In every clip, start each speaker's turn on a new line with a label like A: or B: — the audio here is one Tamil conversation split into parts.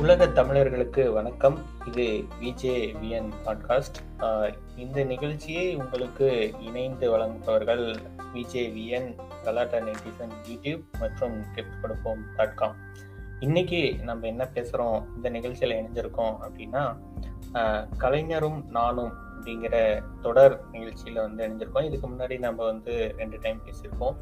A: உலக தமிழர்களுக்கு வணக்கம். இது விஜே விஎன் பாட்காஸ்ட் இந்த நிகழ்ச்சியை உங்களுக்கு இணைந்து வழங்குபவர்கள் VJ VN Galatta netizen YouTube மற்றும் டிப்ஸ் கொடுப்போம் டாட் காம் இன்னைக்கு நம்ம என்ன பேசுகிறோம் இந்த நிகழ்ச்சியில் இணைஞ்சிருக்கோம் அப்படின்னா கலைஞரும் நானும் அப்படிங்கிற தொடர் நிகழ்ச்சியில் வந்து இணைஞ்சிருக்கோம். இதுக்கு முன்னாடி நம்ம வந்து ரெண்டு டைம் பேசியிருக்கோம்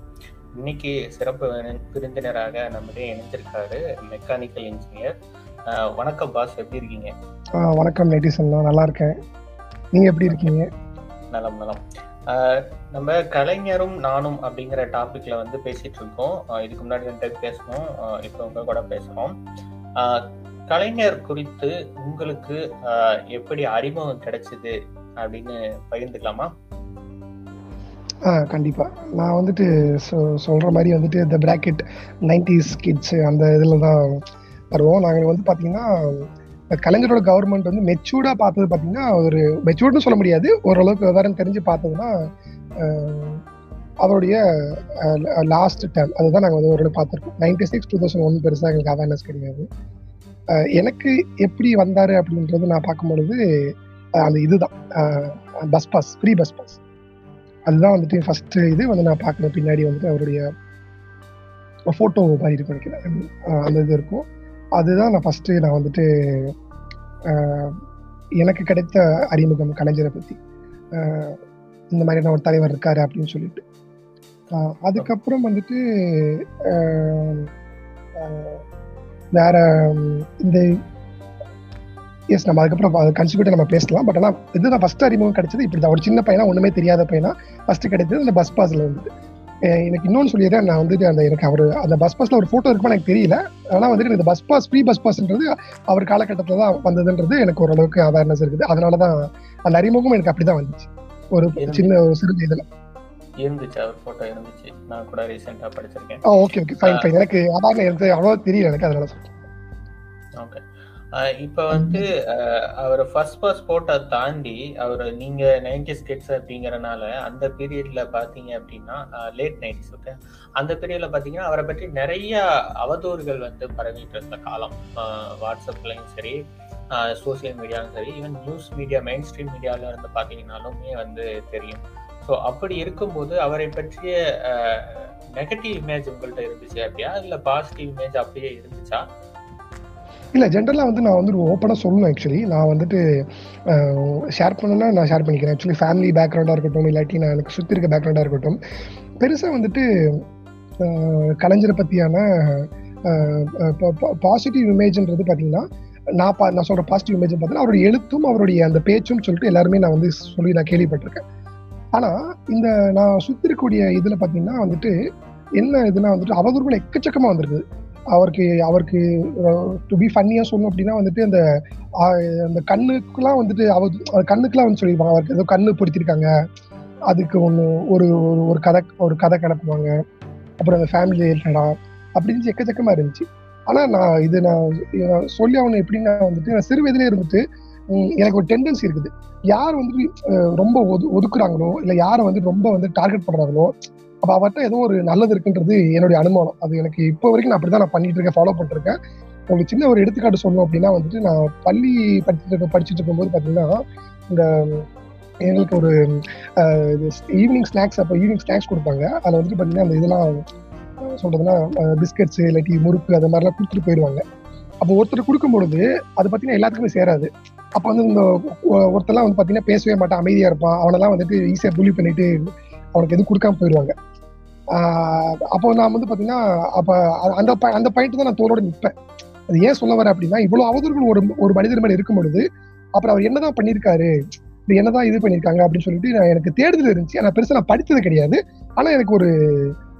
A: இன்னைக்கு சிறப்பு விருந்தினராக நம்மளே இணைஞ்சிருக்காரு மெக்கானிக்கல் இன்ஜினியர் வணக்கம் பாஸ் எப்படி இருக்கீங்க?
B: வணக்கம் நெட்டிசன் நான் நல்லா இருக்கேன். நீங்க எப்படி இருக்கீங்க?
A: நலம் நலம். நம்ம கலைஞரும் நானும் அப்படிங்கிற டாபிக்ல வந்து பேசிட்டு இருக்கோம். இதுக்கு முன்னாடி ரெண்டு பேசணும். இப்போ உங்க கூட பேசுறோம் கலைஞர் குறித்து உங்களுக்கு எப்படி அறிமுகம் கிடைச்சது அப்படின்னு பகிர்ந்துக்கலாமா?
B: ஆ கண்டிப்பா. நான் வந்துட்டு சொ- சொல்ற மாதிரி வந்துட்டு இந்த பிராக்கெட் நைன்டிஸ் கிட்ஸ் அந்த இதில் தான் தருவோம் நாங்கள் வந்து பார்த்தீங்கன்னா இந்த கலைஞரோட கவர்மெண்ட் வந்து மெச்சூர்டா பார்த்தது பார்த்தீங்கன்னா ஒரு மெச்சூர்டுன்னு சொல்ல முடியாது. ஓரளவுக்கு விவரம் தெரிஞ்சு பார்த்ததுன்னா அவருடைய லாஸ்ட் டேர்ம் அதுதான் நாங்கள் வந்து ஒரு பார்த்துருக்கோம். Ninety six two thousand one பெருசாக எங்களுக்கு அவேர்னஸ் கிடையாது. எனக்கு எப்படி வந்தாரு அப்படின்றது நான் பார்க்கும்பொழுது அந்த இதுதான். Bus pass free bus pass அதுதான் வந்துட்டு ஃபர்ஸ்ட் இது வந்து நான் பார்க்குறேன். பின்னாடி வந்துட்டு அவருடைய ஃபோட்டோ மாதிரி இருக்கும் நினைக்கிறேன் அந்த இது இருக்கும். அதுதான் நான் ஃபர்ஸ்ட் நான் வந்துட்டு எனக்கு கிடைத்த அறிமுகம் கலைஞரை பற்றி இந்த மாதிரியான ஒரு தலைவர் இருக்காரு அப்படின்னு சொல்லிட்டு. அதுக்கப்புறம் வந்துட்டு வேற இந்த எஸ் நம்ம அதுக்கப்புறம் கன்சிக்யூட்டிவ் நம்ம பேசலாம். பட் ஆனால் இதுதான் ஃபர்ஸ்ட் அறிமுகம் கிடைச்சது. இப்படி தான் ஒரு சின்ன பையனா ஒன்றுமே தெரியாத பையனா ஃபர்ஸ்ட் கிடைச்சது அந்த பஸ் பாஸில் வந்துட்டு. எனக்கு இன்னொன்று சொல்லிடுறேன் நான் வந்துட்டு அந்த எனக்கு அவர் அந்த பஸ் பாஸ்ல ஒரு போட்டோ இருக்குமா எனக்கு தெரியல. ஆனா வந்துட்டு இந்த பஸ் பாஸ் ஃப்ரீ பஸ் பாஸ்ன்றது அவர் காலகட்டத்தில் தான் வந்ததுன்றது எனக்கு ஓரளவுக்கு அவேர்னஸ் இருக்குது. அதனால தான் அந்த அறிமுகம் எனக்கு அப்படிதான் வந்துச்சு. ஒரு சின்ன ஒரு சிறு இதுல.
A: இருந்துச்சு அவர் போட்டோ இருந்துச்சு. நான் கூட ரீசெண்டா படிச்சிருக்கேன்.
B: ஓகே ஓகே ஃபைன் ஃபைன் எனக்கு அதான் எனக்கு அவ்வளோ தெரியல எனக்கு அதனால சொல்றேன்.
A: ஓகே இப்போ வந்து அவர் ஃபர்ஸ்ட் பாஸ் போட்டை தாண்டி அவர் நீங்க நைன்டிஸ் கிட்ஸ் அப்படிங்கறனால அந்த பீரியட்ல பாத்தீங்க அப்படின்னா லேட் நைன்டிஸ் ஓகே அந்த பீரியட்ல பாத்தீங்கன்னா அவரை பற்றி நிறைய அவதூறுகள் வந்து பரவிட்டு இருந்த காலம். அஹ், வாட்ஸ்அப்லயும் சரி சோசியல் மீடியாலும் சரி even news media mainstream மீடியால இருந்து பாத்தீங்கன்னாலுமே வந்து தெரியும். ஸோ அப்படி இருக்கும்போது அவரை பற்றிய நெகட்டிவ் இமேஜ் உங்கள்கிட்ட இருந்துச்சு அப்படியா? இல்லை பாசிட்டிவ் இமேஜ் அப்படியே இருந்துச்சா?
B: இல்லை ஜென்ரலாக வந்து நான் வந்துட்டு ஓப்பனாக சொல்லணும் ஆக்சுவலி நான் வந்துட்டு ஷேர் பண்ணணும்னா நான் ஷேர் பண்ணிக்கிறேன். ஆக்சுவலி ஃபேமிலி பேக்ரவுண்டாக இருக்கட்டும் இல்லாட்டி நான் எனக்கு சுற்றி இருக்க பேக்ரவுண்டாக இருக்கட்டும். பெருசாக வந்துட்டு கலைஞரை பற்றியான பாசிட்டிவ் இமேஜ்ன்றது பார்த்தீங்கன்னா நான் பா நான் சொல்கிற பாசிட்டிவ் இமேஜ் பார்த்தீங்கன்னா அவருடைய எழுத்தும் அவருடைய அந்த பேச்சும் சொல்லிட்டு எல்லாருமே நான் வந்து சொல்லி நான் கேள்விப்பட்டிருக்கேன். ஆனால் இந்த நான் சுற்றி இருக்கக்கூடிய இதில் பார்த்தீங்கன்னா வந்துட்டு என்ன இதுனா வந்துட்டு அவதூறுகள் எக்கச்சக்கமாக வந்திருக்குது. அவருக்கு அவருக்கு டு பி ஃபன்னியா சொல்லணும் அப்படின்னா வந்துட்டு அந்த அந்த கண்ணுக்குலாம் வந்துட்டு அவர் கண்ணுக்குலாம் வந்து சொல்லியிருப்பாங்க அவருக்கு ஏதோ கண்ணு பிடிச்சிருக்காங்க. அதுக்கு ஒன்று ஒரு ஒரு ஒரு கதை ஒரு கதை கிளப்புவாங்க. அப்புறம் அந்த ஃபேமிலி ரிலேட்டடா அப்படின்னு இருந்துச்சு எக்கச்சக்கமா இருந்துச்சு. ஆனால் நான் இது நான் சொல்லி அவனை எப்படின்னா வந்துட்டு நான் சிறு வயதிலே இருந்துட்டு எனக்கு ஒரு டெண்டன்சி இருக்குது. யார் வந்துட்டு ரொம்ப ஒது ஒதுக்குறாங்களோ இல்லை யாரை வந்து ரொம்ப வந்து டார்கெட் பண்ணுறாங்களோ அப்ப அவர்கிட்ட ஏதோ ஒரு நல்லது இருக்குன்றது என்னுடைய அனுமானம். அது எனக்கு இப்போ வரைக்கும் நான் அப்படிதான் நான் பண்ணிட்டு இருக்கேன் ஃபாலோ பண்ணிருக்கேன் உங்களுக்கு சின்ன ஒரு எடுத்துக்காட்டு சொல்லணும் அப்படின்னா வந்துட்டு நான் பள்ளி படிச்சுட்டு இருக்க படிச்சுட்டு இருக்கும்போது பார்த்தீங்கன்னா இந்த எங்களுக்கு ஒரு ஈவினிங் ஸ்நாக்ஸ் அப்போ ஈவினிங் ஸ்நாக்ஸ் கொடுப்பாங்க. அதில் வந்துட்டு பார்த்தீங்கன்னா அந்த இதெல்லாம் அஹ், சொல்றதுன்னா பிஸ்கட்ஸ் இல்லாட்டி முறுக்கு அது மாதிரிலாம் கொடுத்துட்டு போயிடுவாங்க. அப்போ ஒருத்தர் கொடுக்கும்பொழுது அது பார்த்தீங்கன்னா எல்லாத்துக்குமே சேராது. அப்போ வந்து இந்த ஒருத்தர்லாம் வந்து பார்த்தீங்கன்னா பேசவே மாட்டான் அமைதியாக இருப்பான். அவனெல்லாம் வந்துட்டு ஈஸியாக புள்ளி பண்ணிட்டு அவனுக்கு எதுவும் கொடுக்காம போயிடுவாங்க அப்போ நான் வந்து பார்த்தீங்கன்னா அப்போ அந்த ப- அந்த பாயிண்ட் தான் நான் தோளோட நிற்பேன் அது ஏன் சொல்ல வரேன் அப்படின்னா இவ்வளோ அவதூறுகள் ஒரு ஒரு மனிதர் மேலே இருக்கும் பொழுது அப்புறம் அவர் என்னதான் பண்ணியிருக்காரு இது என்னதான் இது பண்ணியிருக்காங்க அப்படின்னு சொல்லிட்டு நான் எனக்கு தேடுதல் இருந்துச்சு. ஆனால் பெருசாக நான் படித்தது கிடையாது. ஆனால் எனக்கு ஒரு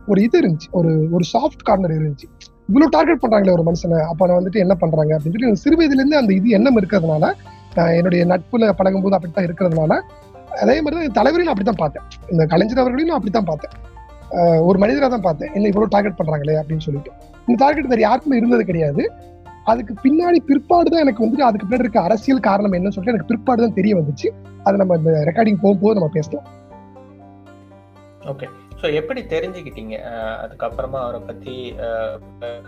B: ஒரு இது இருந்துச்சு. ஒரு ஒரு சாஃப்ட் கார்னர் இருந்துச்சு. இவ்வளோ டார்கெட் பண்ணுறாங்களே ஒரு மனுஷனை. அப்போ நான் வந்துட்டு என்ன பண்ணுறாங்க அப்படின்னு சொல்லி எனக்கு சிறு வயதுலேருந்து அந்த இது எண்ணம் இருக்கிறதுனால என்னுடைய நட்புல பழகும்போது அப்படித்தான் இருக்கிறதுனால அதே மாதிரி தான் தலைவரையும் நான் அப்படித்தான் பார்த்தேன். இந்த கலைஞர் அவர்களையும் நான் அப்படித்தான் பார்த்தேன். ஒரு மனிதராக தான் பார்த்தேன். என்ன இவ்வளோ டார்கெட் பண்றாங்களே அப்படின்னு சொல்லிட்டு. இந்த டார்கெட் வேறு யாருக்குமே இருந்தது கிடையாது. அதுக்கு பின்னாடி பிற்பாடு தான் எனக்கு வந்துட்டு அதுக்கு பின்னாடி இருக்க அரசியல் காரணம் என்னன்னு சொல்லிட்டு எனக்கு பிற்பாடு தான் தெரிய வந்துச்சு. அதை நம்ம இந்த ரெக்கார்டிங் போகும்போது நம்ம பேசலாம்.
A: ஓகே ஸோ எப்படி தெரிஞ்சுக்கிட்டீங்க? அதுக்கப்புறமா அவரை பத்தி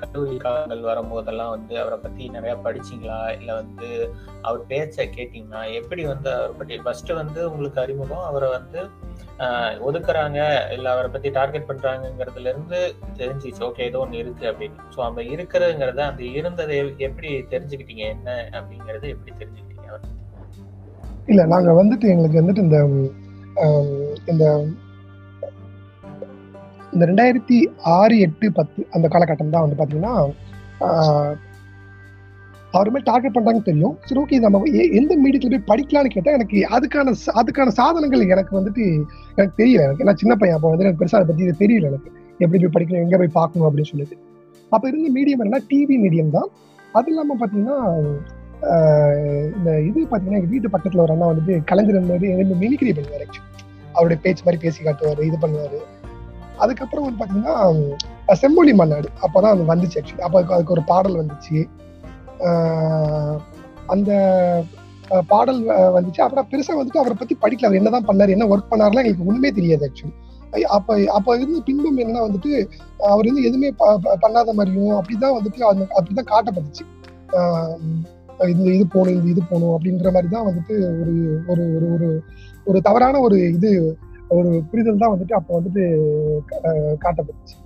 A: கல்லூரி காலங்கள் வரும்போதெல்லாம் வந்து அவரை பத்தி நிறைய படிச்சீங்களா? இல்லை வந்து அவர் பேச்ச கேட்டீங்களா? எப்படி வந்து அவரை பத்தி ஃபர்ஸ்ட் வந்து உங்களுக்கு அறிமுகம் அவரை வந்து ஒதுக்குறாங்க இல்லை அவரை பத்தி டார்கெட் பண்ணுறாங்கங்கிறதுலேருந்து தெரிஞ்சிச்சு. ஓகே ஏதோ ஒன்று இருக்கு அப்படின்னு. ஸோ அந்த இருக்கிறதுங்கிறத அந்த இருந்ததை எப்படி தெரிஞ்சுக்கிட்டீங்க? என்ன அப்படிங்கறத எப்படி தெரிஞ்சுக்கிட்டீங்க? அவர்
B: இல்லை நாங்கள் வந்துட்டு எங்களுக்கு வந்துட்டு இந்த இந்த இந்த ரெண்டாயிரத்தி ஆறு எட்டு பத்து அந்த காலகட்டம் தான் வந்து பார்த்தீங்கன்னா அவருமே டார்கெட் பண்ணுறாங்கன்னு தெரியும். சரி ஓகே நம்ம எந்த மீடியத்தில் போய் படிக்கலாம்னு கேட்டால் எனக்கு அதுக்கான அதுக்கான சாதனங்கள் எனக்கு வந்துட்டு எனக்கு தெரியல எனக்கு. நான் சின்ன பையன் அப்போ வந்து எனக்கு பெருசாக அதை பற்றி இது தெரியல எனக்கு. எப்படி போய் படிக்கணும் எங்கே போய் பார்க்கணும் அப்படின்னு சொல்லிட்டு. அப்போ இருந்த மீடியம் என்னன்னா டிவி மீடியம் தான். அது இல்லாமல் பார்த்தீங்கன்னா இந்த இது பார்த்தீங்கன்னா எங்கள் வீட்டு பக்கத்தில் ஒரு அண்ணா வந்துட்டு கலைஞர் மாதிரி வந்து மிமிக்ரி பண்ணுவார் ஆக்சுவலி அவருடைய பேச்சு மாதிரி பேசி காட்டுவார் இது பண்ணுவார். அதுக்கப்புறம் வந்து பார்த்தீங்கன்னா செம்மொழி மன்னாடு அப்பதான் அது வந்துச்சு ஆக்சுவலி அப்போ அதுக்கு- ஒரு பாடல் வந்துச்சு. அந்த பாடல் வந்துச்சு. அப்புறம் பெருசாக வந்துட்டு அவரை பற்றி படிக்கல. அவர் என்ன தான் பண்ணார் என்ன ஒர்க் பண்ணார்லாம் எங்களுக்கு ஒன்றுமே தெரியாது ஆக்சுவலி அப்போ அப்போ இருந்து பின்பம் என்னன்னா வந்துட்டு அவர் வந்து எதுவுமே ப- ப- பண்ணாத மாதிரியும் அப்படிதான் வந்துட்டு அந்த அப்படிதான் காட்டப்பட்டுச்சு. இந்த இது போகணும் இந்த இது போகணும் அப்படின்ற மாதிரி தான் வந்துட்டு ஒரு ஒரு ஒரு ஒரு ஒரு தவறான ஒரு இது ஒரு புரிதல் தான் வந்துட்டு அப்போ வந்துட்டு காட்டப்பட்டுச்சு.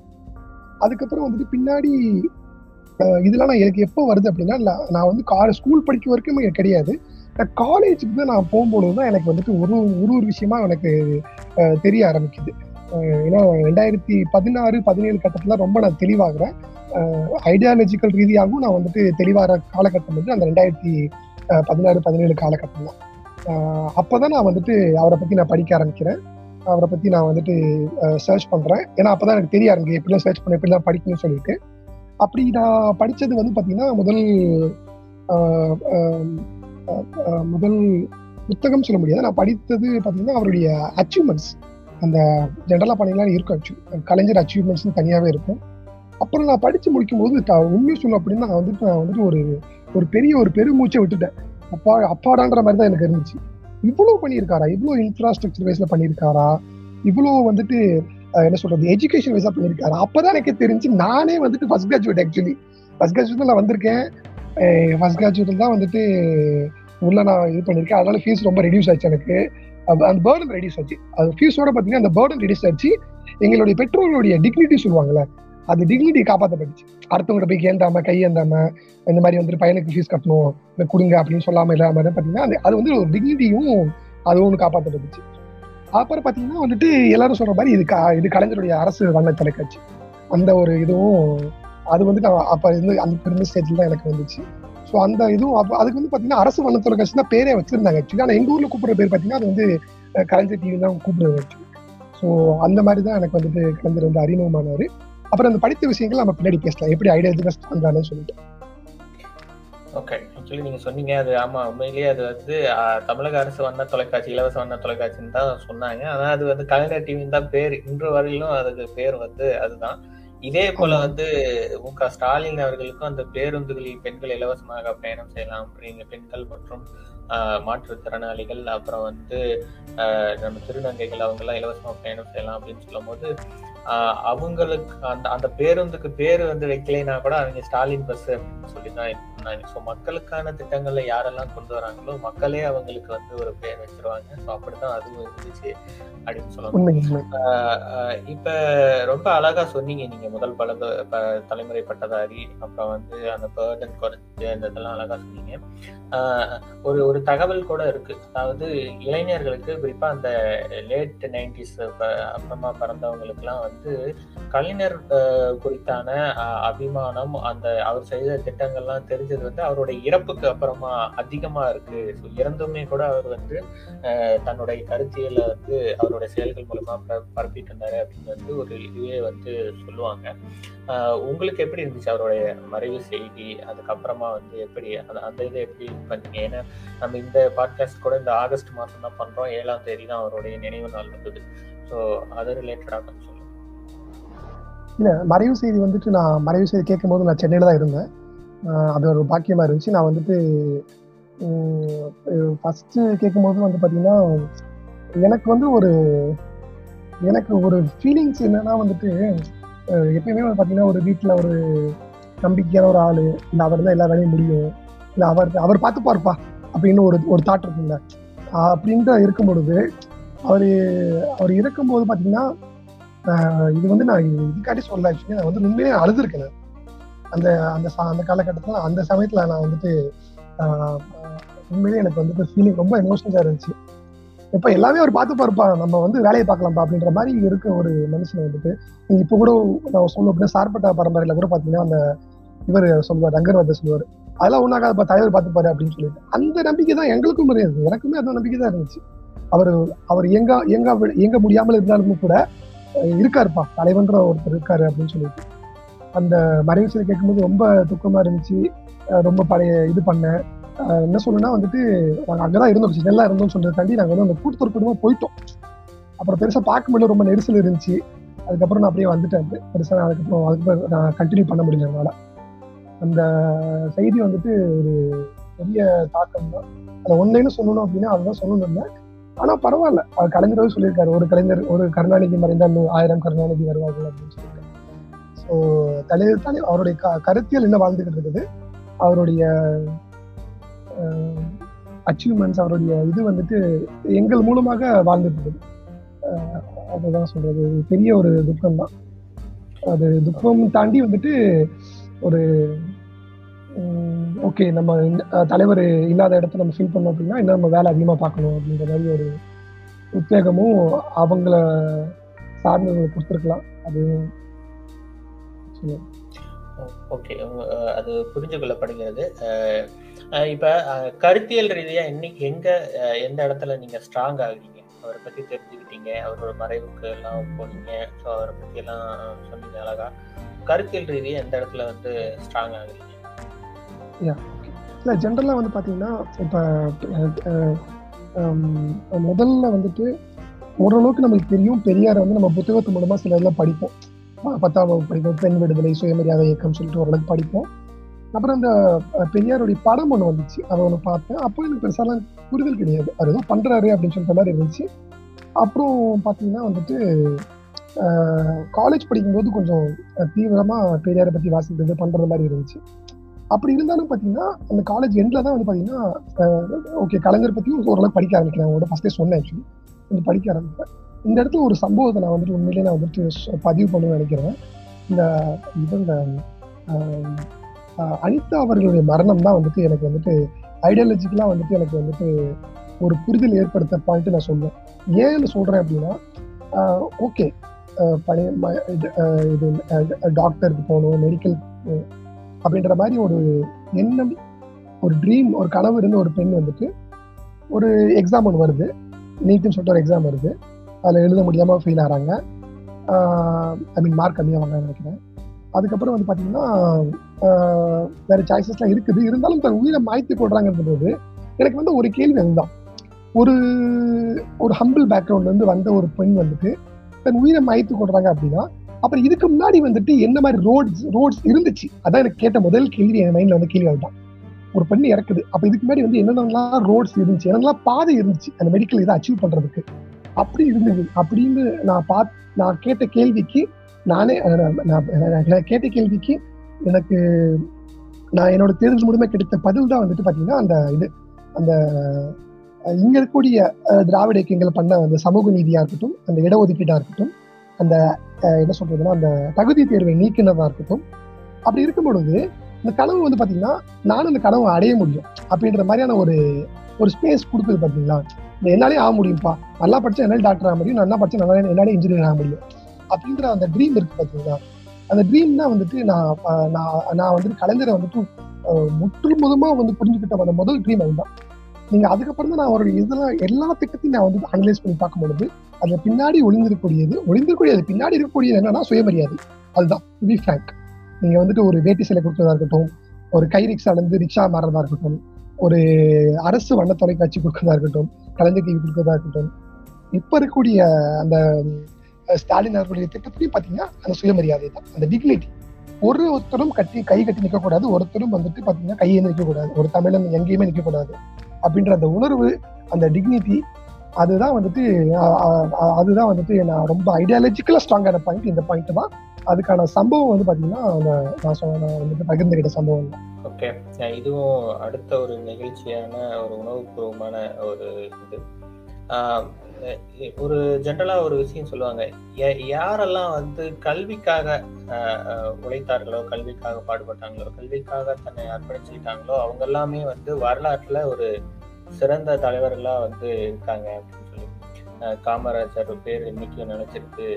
B: அதுக்கப்புறம் வந்துட்டு பின்னாடி இதெல்லாம் நான் எனக்கு எப்போ வருது அப்படின்னா நான் நான் வந்து காலேஜ் ஸ்கூல் படிக்க வரைக்கும் எனக்கு கிடையாது. நான் காலேஜுக்கு தான் நான் போகும்பொழுது தான் எனக்கு வந்துட்டு ஒரு ஒரு ஒரு விஷயமா எனக்கு தெரிய ஆரம்பிக்குது. ஏன்னா ரெண்டாயிரத்தி பதினாறு பதினேழு கட்டத்தில் ரொம்ப நான் தெளிவாகிறேன். ஐடியாலஜிக்கல் ரீதியாகவும் நான் வந்துட்டு தெளிவாகிற காலகட்டம் வந்து அந்த ரெண்டாயிரத்தி பதினாறு பதினேழு காலகட்டம் தான். அப்போ தான் நான் வந்துட்டு அவரை பற்றி நான் படிக்க ஆரம்பிக்கிறேன். அவரை பத்தி நான் வந்துட்டு சர்ச் பண்றேன். ஏன்னா அப்பதான் எனக்கு தெரிய ஆரம்பிக்குது எப்படிலாம் சர்ச் பண்ண எப்படிலாம் படிக்கணும்னு சொல்லிட்டு. அப்படி நான் படிச்சது வந்து பாத்தீங்கன்னா முதல் முதல் புத்தகம் சொல்ல முடியாது. நான் படித்தது பாத்தீங்கன்னா அவருடைய அச்சீவ்மெண்ட்ஸ் அந்த ஜென்ரலா பண்ணீங்கன்னா இருக்கும் கலைஞர் அச்சீவ்மெண்ட்ஸ்னு தனியாவே இருக்கும். அப்புறம் நான் படிச்சு முடிக்கும் போது உண்மையை சொல்லும் அப்படின்னா நான் வந்துட்டு நான் வந்துட்டு ஒரு ஒரு பெரிய ஒரு பெருமூச்சை விட்டுட்டேன். அப்பா அப்பாடான்ற மாதிரி தான் எனக்கு இருந்துச்சு. இவ்வளவு பண்ணியிருக்காரா? இவ்வளவு இன்ஃப்ராஸ்ட்ரக்சர் வைஸ்ல பண்ணியிருக்காரா? இவ்வளவு வந்துட்டு என்ன சொல்றது எஜுகேஷன் வைஸா பண்ணியிருக்காரா? அப்பதான் எனக்கு தெரிஞ்சு நானே வந்துட்டு first graduate actually first graduate நான் வந்திருக்கேன். ஃபர்ஸ்ட் கிராஜுவேட்டில் தான் வந்துட்டு உள்ள நான் இது பண்ணியிருக்கேன். அதனால ஃபீஸ் ரொம்ப ரெடியூஸ் ஆச்சு எனக்கு. அந்த பேர்டன் ரெடியூஸ் ஆச்சு. அது ஃபீஸோட பார்த்தீங்கன்னா அந்த பேர்டன் ரெடியூஸ் ஆச்சு. எங்களுடைய பெற்றோர்களுடைய டிக்னிட்டி சொல்லுவாங்கல்ல அது டிக்னிட்டி காப்பாற்றப்பட்டுச்சு அடுத்தவங்க போய் கேந்தாம கையேந்தாம இந்த மாதிரி வந்துட்டு பையனுக்கு ஃபீஸ் கட்டணும் இந்த கொடுங்க அப்படின்னு சொல்லாம இல்லாம பார்த்தீங்கன்னா அது- அது வந்து ஒரு டிக்னிட்டியும் அது ஒன்று காப்பாற்றப்பட்டுச்சு அப்புறம் பார்த்தீங்கன்னா வந்துட்டு எல்லாரும் சொல்ற மாதிரி இது இது கலைஞருடைய அரசு வண்ண தொலைக்காட்சி. அந்த ஒரு இதுவும் அது வந்து நான் அப்ப இருந்து அந்த பெருமை ஸ்டேஜ்ல தான் எனக்கு வந்துச்சு. ஸோ அந்த இதுவும் அப்போ அதுக்கு வந்து பார்த்தீங்கன்னா அரசு வண்ண தொலைக்காட்சி தான் பேரே வச்சிருந்தாங்க ஆக்சுவலி ஆனால் எங்க ஊர்ல கூப்பிடுற பேர் பார்த்தீங்கன்னா அது வந்து கலைஞர் டிவி தான் கூப்பிடுறது ஆக்சுவலி ஸோ அந்த மாதிரி தான் எனக்கு வந்துட்டு கலைஞர் வந்து அறிமுகமானவர் அப்புறம் அந்த படித்த விஷயங்கள் நம்ம பின்னாடி பேசலாம். எப்படி ஐடியா ஸ்ட்ராங்கானு சொல்லிட்டு.
A: ஓகே ஆக்சுவலி நீங்க சொன்னீங்க அது ஆமா உண்மையிலேயே அது வந்து தமிழக அரசு வண்ண தொலைக்காட்சி இலவச வண்ண தொலைக்காட்சின்னு தான் சொன்னாங்க. ஆனா அது வந்து கலைஞர் டிவின்னு தான் பேர். இன்று வரையிலும் அதுக்கு பேர் வந்து அதுதான். இதே போல. வந்து மு க ஸ்டாலின் அவர்களுக்கும் அந்த பேருந்துகளில் பெண்கள் இலவசமாக பயணம் செய்யலாம் அப்படிங்க பெண்கள் மற்றும் மாற்றுத்திறனாளிகள் அப்புறம் வந்து நம்ம திருநங்கைகள் அவங்க எல்லாம் இலவசமா பயணம் செய்யலாம் அப்படின்னு சொல்லும் போது அவங்களுக்கு அந்த அந்த பேருந்துக்கு பேர் வந்து வைக்கலைன்னா கூட அவங்க ஸ்டாலின் பஸ் அப்படின்னு சொல்லி தான் பண்ணாங்க ஸோ மக்களுக்கான திட்டங்களை யாரெல்லாம் கொண்டு வராங்களோ மக்களே அவங்களுக்கு வந்து ஒரு பேர் வச்சிருவாங்க. ஸோ அப்படிதான் அதுவும் இருந்துச்சு அப்படின்னு ஆஹ் இப்ப ரொம்ப அழகா சொன்னீங்க. நீங்க முதல் பல தலைமுறை பட்டதாரி அப்புறம் வந்து அந்த பேர்டன் குறைச்சு அந்த இதெல்லாம் அழகா சொன்னீங்க. ஒரு ஒரு தகவல் கூட இருக்கு. அதாவது இளைஞர்களுக்கு குறிப்பா அந்த லேட் நைன்டிஸ் அப்புறமா பிறந்தவங்களுக்குலாம் வந்து கலைஞர் குறித்தான அபிமானம் அந்த அவர் செய்த திட்டங்கள்லாம் தெரிஞ்சது வந்து அவருடைய இறப்புக்கு அப்புறமா அதிகமா இருக்கு. ஸோ இறந்துமே கூட அவர் வந்து தன்னுடைய கருத்தியலை வந்து அவருடைய செயல்கள் மூலமா பரப்பிட்டு இருந்தாரு அப்படின்னு வந்து ஒரு இதுவே வந்து சொல்லுவாங்க. உங்களுக்கு எப்படி இருந்துச்சு அவருடைய மறைவு செய்தி? அதுக்கப்புறமா வந்து எப்படி அந்த அந்த இதை எப்படி பண்ணீங்க? ஏன்னா நம்ம இந்த பாட்காஸ்ட் கூட இந்த ஆகஸ்ட் மாதம் தான் பண்றோம். ஏழாம் தேதி தான் அவருடைய நினைவு நாள் வந்தது. ஸோ அது ரிலேட்டடாக கொஞ்சம் சொல்லுங்க.
B: மறைவு செய்தி வந்துட்டு நான் மறைவு செய்தி கேட்கும் போது நான் சென்னையில் தான் இருந்தேன். அது ஒரு பாக்கியமா இருந்துச்சு. நான் வந்துட்டு ஃபர்ஸ்ட் கேட்கும்போது வந்து பாத்தீங்கன்னா எனக்கு வந்து ஒரு எனக்கு ஒரு ஃபீலிங்ஸ் என்னன்னா வந்துட்டு எப்பயுமே வந்து பாத்தீங்கன்னா ஒரு வீட்டில் ஒரு நம்பிக்கையான ஒரு ஆளு இல்ல அவர் தான் எல்லா வேலையும் முடியும் இல்ல அவர் அவர் பார்த்து பார்ப்பா அப்படின்னு ஒரு ஒரு தாட் இருக்குங்க அப்படின்ட்டு இருக்கும் பொழுது அவரு அவர் இருக்கும்போது பாத்தீங்கன்னா இது வந்து நான் இதுக்காட்டி சொல்ல ஆக்சுவலி நான் வந்து உண்மையிலே அழுதுருக்கேன் அந்த அந்த அந்த காலகட்டத்தில் அந்த சமயத்தில் நான் வந்துட்டு உண்மையிலே எனக்கு வந்துட்டு ஃபீலிங் ரொம்ப எமோஷனலா இருந்துச்சு. இப்போ எல்லாமே அவர் பார்த்து பார்ப்பா நம்ம வந்து வேலையை பார்க்கலாம்ப்பா அப்படின்ற மாதிரி இருக்க ஒரு மனுஷன் வந்துட்டு இப்போ கூட நான் சொல்லணும் அப்படின்னா சார்பட்டா பரம்பரையில் கூட பார்த்தீங்கன்னா அந்த இவர் சொல்லுவார் ரங்கர்வத சொல்லுவார். அதெல்லாம் ஒன்றாகாதப்பா தலைவர் பார்த்துப்பாரு அப்படின்னு சொல்லிட்டு. அந்த நம்பிக்கை தான் எங்களுக்கும் இருந்தது. எனக்குமே அந்த நம்பிக்கை தான் இருந்துச்சு. அவர் அவர் எங்க எங்க எங்க முடியாமல் இருந்தாலும் கூட இருக்காருப்பா தலைவன்ற ஒருத்தர் இருக்காரு அப்படின்னு சொல்லிட்டு. அந்த மறைவு செய்தி கேட்கும்போது ரொம்ப துக்கமா இருந்துச்சு. ரொம்ப பழைய இது பண்ணேன். என்ன சொல்லணும்னா வந்துட்டு அங்கே அங்கதான் இருந்தோம். சென்னையில இருந்தோம்னு சொல்றதுக்காண்டி நாங்கள் வந்து அந்த கூட்டத்தொரு குடும்பம் போயிட்டோம். அப்புறம் பெருசா பார்க்க முடியல. ரொம்ப நெரிசல் இருந்துச்சு. அதுக்கப்புறம் நான் அப்படியே வந்துட்டேன் பெருசா நான் அதுக்கப்புறம் அதுக்கப்புறம் நான் கண்டினியூ பண்ண முடியல என்னால. அந்த செய்தி வந்துட்டு ஒரு பெரிய தாக்கம் தான். அதை ஒன்னைன்னு சொல்லணும் அப்படின்னா அதுதான் சொல்லணும் இல்லை. ஆனா பரவாயில்ல. அவர் கலைஞரவே சொல்லியிருக்காரு. ஒரு கலைஞர் ஒரு கருணாநிதி மறைந்தால் ஆயிரம் கருணாநிதி வருவார்கள் அப்படின்னு சொல்லியிருக்காரு. ஸோ தலைவர் தலை அவருடைய க கருத்தியல் என்ன வாழ்ந்துகிட்டு இருக்குது? அவருடைய அச்சீவ்மெண்ட்ஸ் அவருடைய இது வந்துட்டு எங்கள் மூலமாக வாழ்ந்துட்டு இருக்குது. அதுதான் சொல்றது. பெரிய ஒரு துக்கம் தான் அது துக்கம் தாண்டி வந்துட்டு ஒரு ஓகே நம்ம இந்த- தலைவர் இல்லாத இடத்த நம்ம ஃபீல் பண்ணோம் அப்படின்னா இன்னும் நம்ம வேலை அதிகமாக பார்க்கணும் அப்படின்ற மாதிரி ஒரு உத்வேகமும் அவங்கள சார்ந்தவங்களை கொடுத்துருக்கலாம். அது
A: ஓகே அது புரிஞ்சு கொள்ளப்படுகிறது இப்ப கருத்தியல் ரீதியா இன்னைக்கு எங்க எந்த இடத்துல நீங்க ஸ்ட்ராங் ஆகுறீங்க? அவரை பத்தி தெரிஞ்சுக்கிட்டீங்க அவரோட மறைவுக்கு எல்லாம் போனீங்க. ஸோ அவரை பத்தி எல்லாம் சொன்னீங்க அழகா. கருத்தியல் ரீதியா எந்த இடத்துல வந்து ஸ்ட்ராங் ஆகுறீங்க?
B: இல்லை ஜென்ரலாக வந்து பார்த்தீங்கன்னா இப்போ முதல்ல வந்துட்டு ஓரளவுக்கு நம்மளுக்கு தெரியும் பெரியார் வந்து நம்ம புத்தகத்து மூலமாக சில இதெல்லாம் படிப்போம். பத்தாம் வகுப்பு படிப்போம் பெண் விடுதலை சுயமரியாதை இயக்கம் சொல்லிட்டு ஓரளவுக்கு படிப்போம். அப்புறம் அந்த பெரியாருடைய படம் ஒன்று வந்துச்சு. அதை ஒன்று பார்த்தேன். அப்போ எனக்கு பெருசாலாம் புரிதல் கிடையாது. அது ஏதோ பண்ணுறாரு அப்படின்னு சொல்லிட்ட மாதிரி இருந்துச்சு. அப்புறம் பார்த்தீங்கன்னா வந்துட்டு காலேஜ் படிக்கும்போது கொஞ்சம் தீவிரமாக பெரியாரை பற்றி வாசிக்கிறது பண்ணுற மாதிரி இருந்துச்சு. அப்படி இருந்தாலும் பார்த்தீங்கன்னா அந்த காலேஜ் எண்டில் தான் வந்து பார்த்தீங்கன்னா ஓகே கலைஞர் பற்றியும் ஓரளவுக்கு படிக்க ஆரம்பிக்கிறேன் உங்களோட ஃபஸ்ட்டே சொன்னேன் ஆக்சுவலி கொஞ்சம் படிக்க ஆரம்பிப்பேன். இந்த இடத்துல ஒரு சம்பவத்தை நான் வந்துட்டு உண்மையிலேயே நான் வந்துட்டு பதிவு பண்ணணும்னு நினைக்கிறேன். இந்த இவங்க அனிதா அவர்களுடைய மரணம் தான் வந்துட்டு எனக்கு வந்துட்டு ஐடியாலஜிக்கலாக வந்துட்டு எனக்கு வந்துட்டு ஒரு புரிதல் ஏற்படுத்த பாயிண்ட் நான் சொல்லுவேன் ஏன்னு சொல்கிறேன் அப்படின்னா ஓகே பழைய ம- இது, இது டாக்டருக்கு போகணும் மெடிக்கல் அப்படின்ற மாதிரி ஒரு எண்ணம் ஒரு ட்ரீம் ஒரு கனவு இருந்த ஒரு பெண் வந்துட்டு ஒரு எக்ஸாம் ஒன்று வருது. நீட்டுன்னு சொல்லிட்டு ஒரு எக்ஸாம் வருது. அதில் எழுத முடியாமல் ஃபெயில் ஆகிறாங்க ஐ மீன் மார்க் கம்மியாக வாங்க நினைக்கிறேன். அதுக்கப்புறம் வந்து பார்த்தீங்கன்னா வேறு சாய்ஸஸ்லாம் இருக்குது. இருந்தாலும் தன் உயிரை மாய்த்து போடுறாங்கன்றது எனக்கு வந்து ஒரு கேள்வி அதுதான். ஒரு ஒரு ஹம்பிள் பேக்ரவுண்ட்லேருந்து வந்த ஒரு பெண் வந்துட்டு தன் உயிரை மாய்த்து கொடுறாங்க அப்படின்னா அப்புறம் இதுக்கு முன்னாடி வந்துட்டு என்ன மாதிரி ரோட்ஸ் ரோட்ஸ் இருந்துச்சு? அதான் எனக்கு கேட்ட முதல் கேள்வி என் மைண்டில் வந்து கேள்வி அதுதான். ஒரு பெண் இறக்குது. அப்போ இதுக்கு முன்னாடி வந்து என்னென்னலாம் ரோட்ஸ் இருந்துச்சு என்னென்னலாம் பாதை இருந்துச்சு அந்த மெடிக்கல் இதை அச்சீவ் பண்ணுறதுக்கு அப்படி இருந்தது. அப்படின்னு நான் பா நான் கேட்ட கேள்விக்கு நானே நான் கேட்ட கேள்விக்கு எனக்கு நான் என்னோட தேர்தல் மூலமா கிடைத்த பதில் தான் வந்துட்டு பாத்தீங்கன்னா அந்த இது அந்த இங்க இருக்கக்கூடிய திராவிட இயக்கங்கள் பண்ண அந்த சமூக நீதியா இருக்கட்டும் அந்த இடஒதுக்கீடா இருக்கட்டும் அந்த என்ன சொல்றதுன்னா அந்த தகுதி தேர்வை நீக்கினதா இருக்கட்டும் அப்படி இருக்கும் பொழுது இந்த கனவு வந்து பாத்தீங்கன்னா நானும் அந்த கனவை அடைய முடியும் அப்படின்ற மாதிரியான ஒரு ஒரு ஸ்பேஸ் கொடுக்குது பார்த்தீங்களா இந்த என்னாலே ஆக முடியும்ப்பா. நல்லா படிச்சா என்னால் டாக்டர் ஆக முடியும். நல்லா படிச்சா நல்லா என்னாலே இன்ஜினியர் ஆக முடியும். அப்படின்ற அந்த ட்ரீம் இருக்கு பார்த்தீங்களா அந்த ட்ரீம் தான் வந்துட்டு நான் நான் நான் வந்துட்டு கலைஞரை வந்துட்டு முற்று முதமா வந்து புரிஞ்சுக்கிட்ட அந்த முதல் ட்ரீம் அதுதான். நீங்க அதுக்கப்புறம் தான் நான் அவருடைய இதெல்லாம் எல்லா திட்டத்தையும் நான் வந்து அனலைஸ் பண்ணி பார்க்கும் பொழுது அதுல பின்னாடி ஒளிந்திருக்கக்கூடியது ஒளிந்திருக்கூடியது பின்னாடி இருக்கக்கூடியது என்னன்னா சுயமரியாதை. அதுதான் டு பி ஃப்ரேங்க் நீங்க வந்துட்டு ஒரு வேட்டி சிலை கொடுக்கறதா இருக்கட்டும் ஒரு கை ரிக்ஷா இருந்து ரிக்ஷா மாறதா இருக்கட்டும் ஒரு அரசு வண்ண தொலைக்காட்சி கொடுக்கறதா இருக்கட்டும் கலைஞர் டிவி கொடுக்கறதா இருக்கட்டும் இப்ப இருக்கக்கூடிய அந்த ஸ்டாலின் அவர்களுடைய திட்டத்திலையும் பாத்தீங்கன்னா அந்த சுயமரியாதை தான் அந்த டிக்னிட்டி ஒரு ஒருத்தரும் கட்டி கை கட்டி நிற்க கூடாது ஒருத்தரும் வந்துட்டு பாத்தீங்கன்னா கையை நிற்க கூடாது. ஒரு தமிழன் எங்கேயுமே நிற்க கூடாது. அப்படின்ற அந்த உணர்வு அந்த டிக்னிட்டி அதுதான் வந்துட்டு அதுதான் வந்துட்டு நான் ரொம்ப ஐடியாலஜிக்கலா ஸ்ட்ராங்கான பாயிண்ட் இந்த பாயிண்ட் தான் அதுக்கான சம்பவம் வந்து பாத்தீங்கன்னா அந்த நான் சொன்ன வந்துட்டு பகிர்ந்துகிட்ட சம்பவம் தான்.
A: ஓகே இதுவும் அடுத்த ஒரு நிகழ்ச்சியான ஒரு உணவுபூர்வமான ஒரு இது. ஒரு ஜென்ரலா ஒரு விஷயம் சொல்லுவாங்க. யாரெல்லாம் வந்து கல்விக்காக உழைத்தார்களோ கல்விக்காக பாடுபட்டாங்களோ கல்விக்காக தன்னை அர்ப்பணிச்சுக்கிட்டாங்களோ அவங்க எல்லாமே வந்து வரலாற்றுல ஒரு சிறந்த தலைவர்களா வந்து இருக்காங்க அப்படின்னு சொல்லி. காமராஜர் பேர் இன்னைக்கும் நினைச்சிருக்கு.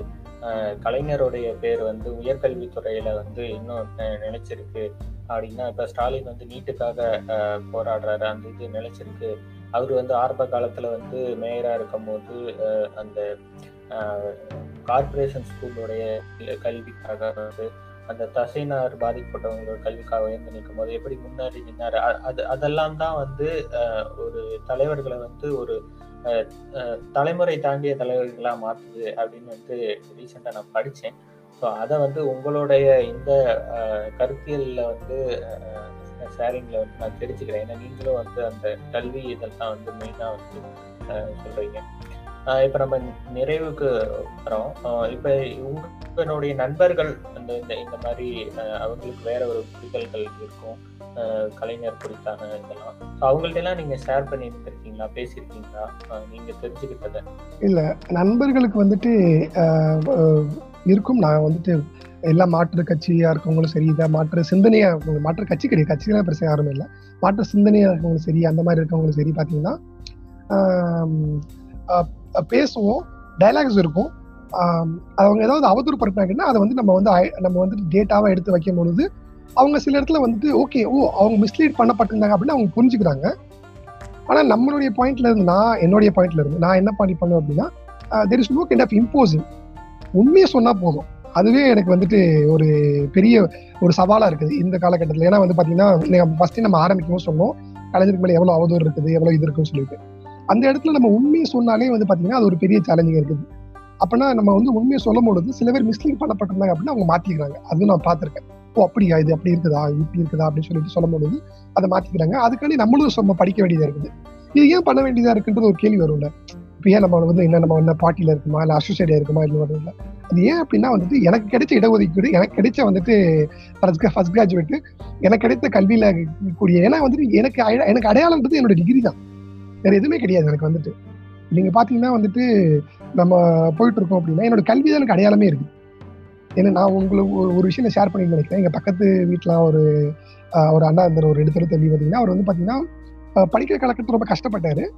A: கலைஞருடைய பேர் வந்து உயர்கல்வித்துறையில வந்து இன்னும் நிலைச்சிருக்கு. அப்படின்னா இப்ப ஸ்டாலின் வந்து நீட்டுக்காக போராடுறாரு. அந்த இது நிலைச்சிருக்கு. அவர் வந்து ஆரம்ப காலத்துல வந்து மேயரா இருக்கும்போது அந்த கார்பரேஷன் ஸ்கூலுடைய கல்விக்காக வந்து அந்த தசைனார் பாதிக்கப்பட்டவங்களோட கல்விக்காக உயர்ந்து நிற்கும் போது எப்படி முன்னாடி நின்னாரு? அது அதெல்லாம் தான் வந்து ஒரு தலைவர்களை வந்து ஒரு தலைமுறை தாண்டிய தலைவர்களாக மாற்றுது அப்படின்னு வந்து ரீசெண்டாக நான் படித்தேன் ஸோ அதை வந்து உங்களுடைய இந்த கருத்தியலில் வந்து ஷேரிங்கில் வந்து நான் தெரிஞ்சுக்கிறேன். ஏன்னா நீங்களும் வந்து அந்த கல்வி இதெல்லாம் வந்து மெயினாக வந்து சொல்கிறீங்க இப்ப நம்ம நிறைவுக்கு வரோம் இப்போ இப்ப உங்களுடைய நண்பர்கள் அந்த இந்த இந்த மாதிரி அவங்களுக்கு வேற ஒரு புரிதல்கள் இருக்கும். கலைஞர் குறித்தான இதெல்லாம். அவங்கள்ட்ட எல்லாம் நீங்க ஷேர் பண்ணி இருந்திருக்கீங்களா பேசியிருக்கீங்களா? ஆஹ், நீங்க தெரிஞ்சுக்கிட்டத.
B: நண்பர்களுக்கு வந்துட்டு இருக்கும். நான் வந்துட்டு எல்லா மாற்று கட்சியா இருக்கவங்களும் சரி இதை மாற்று சிந்தனையா இருக்கவங்க மாற்று கட்சி கிடையாது. கட்சிகளாக பெருசாக யாருமே இல்லை. மாற்று சிந்தனையா இருக்கவங்களும் சரி அந்த மாதிரி இருக்கவங்களும் சரி பார்த்தீங்கன்னா பேசுவோம் டைலாக்ஸ் இருக்கும். அவங்க ஏதாவது அவதூறு படுத்தினாங்கன்னா அதை வந்து நம்ம வந்து நம்ம வந்துட்டு டேட்டாவை எடுத்து வைக்கும் பொழுது அவங்க சில இடத்துல வந்துட்டு ஓகே ஓ அவங்க மிஸ்லீட் பண்ணப்பட்டிருந்தாங்க அப்படின்னு அவங்க புரிஞ்சுக்கிறாங்க. ஆனால் நம்மளுடைய பாயிண்ட்ல இருந்து நான் என்னுடைய பாயிண்ட்ல இருந்து நான் என்ன பண்ணி பண்ணுவேன் அப்படின்னா there is no kind of imposing உண்மையை சொன்னால் போதும். அதுவே எனக்கு வந்துட்டு ஒரு பெரிய ஒரு சவாலாக இருக்குது இந்த காலகட்டத்தில். ஏன்னா வந்து பார்த்தீங்கன்னா ஃபஸ்ட்டு நம்ம ஆரம்பிக்கவும் சொன்னோம் கலைஞருக்கு மேலே எவ்வளோ அவதூறு இருக்குது எவ்வளோ இது இருக்குன்னு சொல்லிட்டு. அந்த இடத்துல நம்ம உண்மையை சொன்னாலே வந்து பாத்தீங்கன்னா அது ஒரு பெரிய சேலஞ்சிங் இருக்குது. அப்படின்னா நம்ம வந்து உண்மையை சொல்லும் பொழுது சில பேர் மிஸ்லீட் பண்ணப்பட்டிருந்தாங்க அப்படின்னா அவங்க மாத்திக்கிறாங்க. அதுவும் நான் பார்த்திருக்கேன். ஓ அப்படியா? இது அப்படி இருக்குதா? இப்படி இருக்குதா? அப்படின்னு சொல்லிட்டு சொல்லும் பொழுது அதை மாத்திக்கிறாங்க. அதுக்காண்டி நம்மளும் நம்ம படிக்க வேண்டியதா இருக்குது. இது ஏன் பண்ண வேண்டியதா இருக்குன்றது ஒரு கேள்வி வரும்ல. இப்போ ஏன் நம்ம வந்து என்ன நம்ம என்ன பார்ட்டியில இருக்குமா? இல்லை அசோசியேட்டா இருக்குமா? இல்லை வரும்ல அது ஏன் அப்படின்னா வந்துட்டு எனக்கு கிடைச்ச இடஒதுக்கீடு எனக்கு கிடைச்ச வந்துட்டு ஃபர்ஸ்ட் கிராஜுவேட்டு எனக்கு கிடைத்த கல்வியில கூடிய ஏன்னா வந்துட்டு எனக்கு எனக்கு அடையாளம்ன்றது என்னோட டிகிரி தான். வேற எதுவுமே கிடையாது எனக்கு வந்துட்டு. நீங்க பாத்தீங்கன்னா வந்துட்டு நம்ம போயிட்டு இருக்கோம் அப்படின்னா என்னோட கல்வி தான் எனக்கு அடையாளமே இருக்கு. ஏன்னா நான் உங்களுக்கு ஒரு- ஒரு விஷயம் ஷேர் பண்ணி நினைக்கிறேன். எங்க பக்கத்து வீட்டுல ஒரு ஒரு அண்ணா இருந்தார் ஒரு எடுத்துரு தள்ளி பார்த்தீங்கன்னா அவர் வந்து பாத்தீங்கன்னா படிக்கிற காலக்கட்டத்தில் ரொம்ப கஷ்டப்பட்டாரு.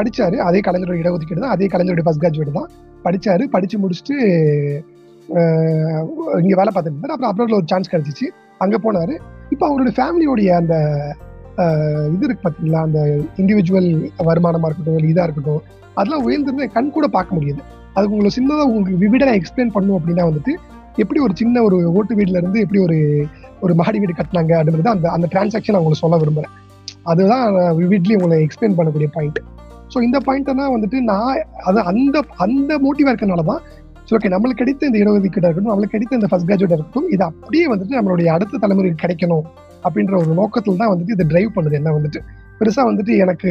B: படிச்சாரு. அதே கலைஞரோட இடஒதுக்கீடு தான். அதே கலைஞருடைய ஃபர்ஸ்ட் கிராஜுவேட் தான். படிச்சாரு. படிச்சு முடிச்சுட்டு இங்கே இங்க வேலை பார்த்துட்டு அப்புறம் அப்ராட்ல ஒரு சான்ஸ் கிடைச்சிச்சு. அங்க போனாரு. இப்போ அவருடைய ஃபேமிலியோடைய அந்த இது இருக்கு பார்த்தீங்களா அந்த இண்டிவிஜுவல் வருமானமாக இருக்கட்டும் இல்லை இதாக இருக்கட்டும் அதெல்லாம் உயர்ந்திருந்து கண் கூட பார்க்க முடியுது. அதுக்கு உங்களை சின்னதாக உங்களுக்கு விவிடா எக்ஸ்பிளைன் பண்ணும் அப்படின்னா வந்துட்டு எப்படி ஒரு சின்ன ஒரு ஓட்டு வீட்டில் இருந்து எப்படி ஒரு ஒரு மாடி வீடு கட்டினாங்க அப்படின்றது அந்த அந்த டிரான்சாக்ஷன் உங்களுக்கு சொல்ல விரும்புகிறேன் அதுதான் விவிட்லி உங்களை எக்ஸ்பிளைன் பண்ணக்கூடிய பாயிண்ட் ஸோ இந்த பாயிண்ட் தான் வந்துட்டு நான் அது அந்த அந்த மோட்டிவாக இருக்கனால தான் ஸோ ஓகே நம்மளுக்கு கிடைத்த இந்த இடஒதுக்கீடா இருக்கட்டும் நம்மளுக்கு கிடைத்த இந்த ஃபர்ஸ்ட் கிராஜுவேட் இருக்கட்டும் இது அப்படியே வந்துட்டு நம்மளுடைய அடுத்த தலைமுறைக்கு கிடைக்கணும். அப்படின்ற ஒரு நோக்கத்தில் தான் வந்துட்டு இது டிரைவ் பண்ணுது. என்ன வந்துட்டு? பெருசா வந்துட்டு எனக்கு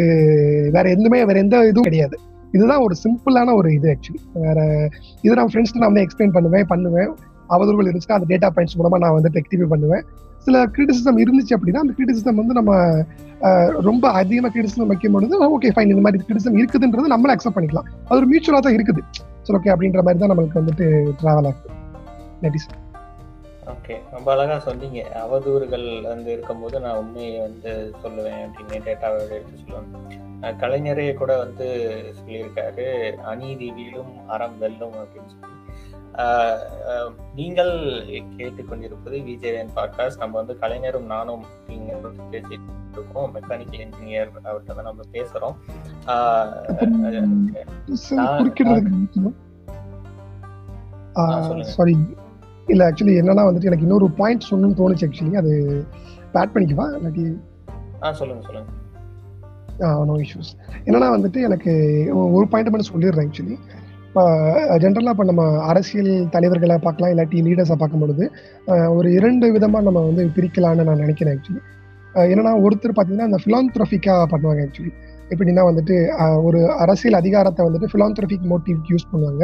B: வேற எதுவுமே வேற எந்த இதுவும் கிடையாது. இதுதான் ஒரு சிம்பிளான ஒரு இது ஆக்சுவலி வேற இது நான் ஃப்ரெண்ட்ஸ் நான் வந்து எக்ஸ்பிளைன் பண்ணுவேன் பண்ணுவேன். அவதூறுகள் இருந்துச்சுன்னா அந்த டேட்டா பாயிண்ட்ஸ் மூலமா நான் வந்து ரெக்டிஃபை பண்ணுவேன். சில கிரிட்டிசிசம் இருந்துச்சு அப்படின்னா அந்த கிரிட்டிசிசம் வந்து நம்ம ரொம்ப அதிகமாக கிரிட்டிசிசம் வைக்கும் பொழுது oh, ஓகே ஃபைன் இந்த மாதிரி கிரிட்டிசம் இருக்குதுன்றது நம்மள அக்செப்ட் பண்ணிக்கலாம். அது ஒரு மியூச்சுவலாக தான் இருக்குது. சரி ஓகே அப்படின்ற மாதிரி தான் நம்மளுக்கு வந்துட்டு ட்ராவல் ஆகுது. சார்
A: ஓகே ரொம்ப அழகா சொன்னீங்க. அவதூறுகள் வந்து இருக்கும்போது நான் உண்மையை வந்து சொல்லுவேன் அப்படின்னு டேட்டாவை எடுத்து சொல்லுவேன். கலைஞரே கூட வந்து சொல்லியிருக்காரு அநீதி வீழும் அறம் வெல்லும் அப்படின்னு சொல்லி. நீங்கள் கேட்டுக்கொண்டிருப்பது விஜயன் பாட்காஸ்ட் நம்ம வந்து கலைஞரும் நானும் நீங்கள் பேசிட்டு இருக்கோம் மெக்கானிக்கல் இன்ஜினியர் அவர்கிட்ட தான் நம்ம பேசுறோம்.
B: சாரி இல்ல ஆக்சுவலி என்னன்னா வந்துட்டு எனக்கு இன்னொரு பாயிண்ட் சொல்லணும்னு தோணுச்சு ஆக்சுவலி அது ஆட் பண்ணிக்குவா இல்லாட்டி
A: ஆ சொல்லுங்க சொல்லுங்க.
B: நோ இஷ்யூஸ் என்னன்னா வந்துட்டு எனக்கு ஒரு பாயிண்ட் மட்டும் சொல்லிடுறேன் ஆக்சுவலி இப்போ ஜென்ரலாக இப்போ நம்ம அரசியல் தலைவர்களை பார்க்கலாம் இல்லாட்டி லீடர்ஸை பார்க்கும் பொழுது ஒரு இரண்டு விதமாக நம்ம வந்து பிரிக்கலாம்னு நான் நினைக்கிறேன் ஆக்சுவலி என்னன்னா ஒருத்தர் பார்த்தீங்கன்னா இந்த ஃபிலாந்த்ரஃபிக்காக பண்ணுவாங்க ஆக்சுவலி எப்படின்னா வந்துட்டு ஒரு அரசியல் அதிகாரத்தை வந்துட்டு பிலாந்த்ரோபிக் மோட்டிவ்க்கு யூஸ் பண்ணுவாங்க.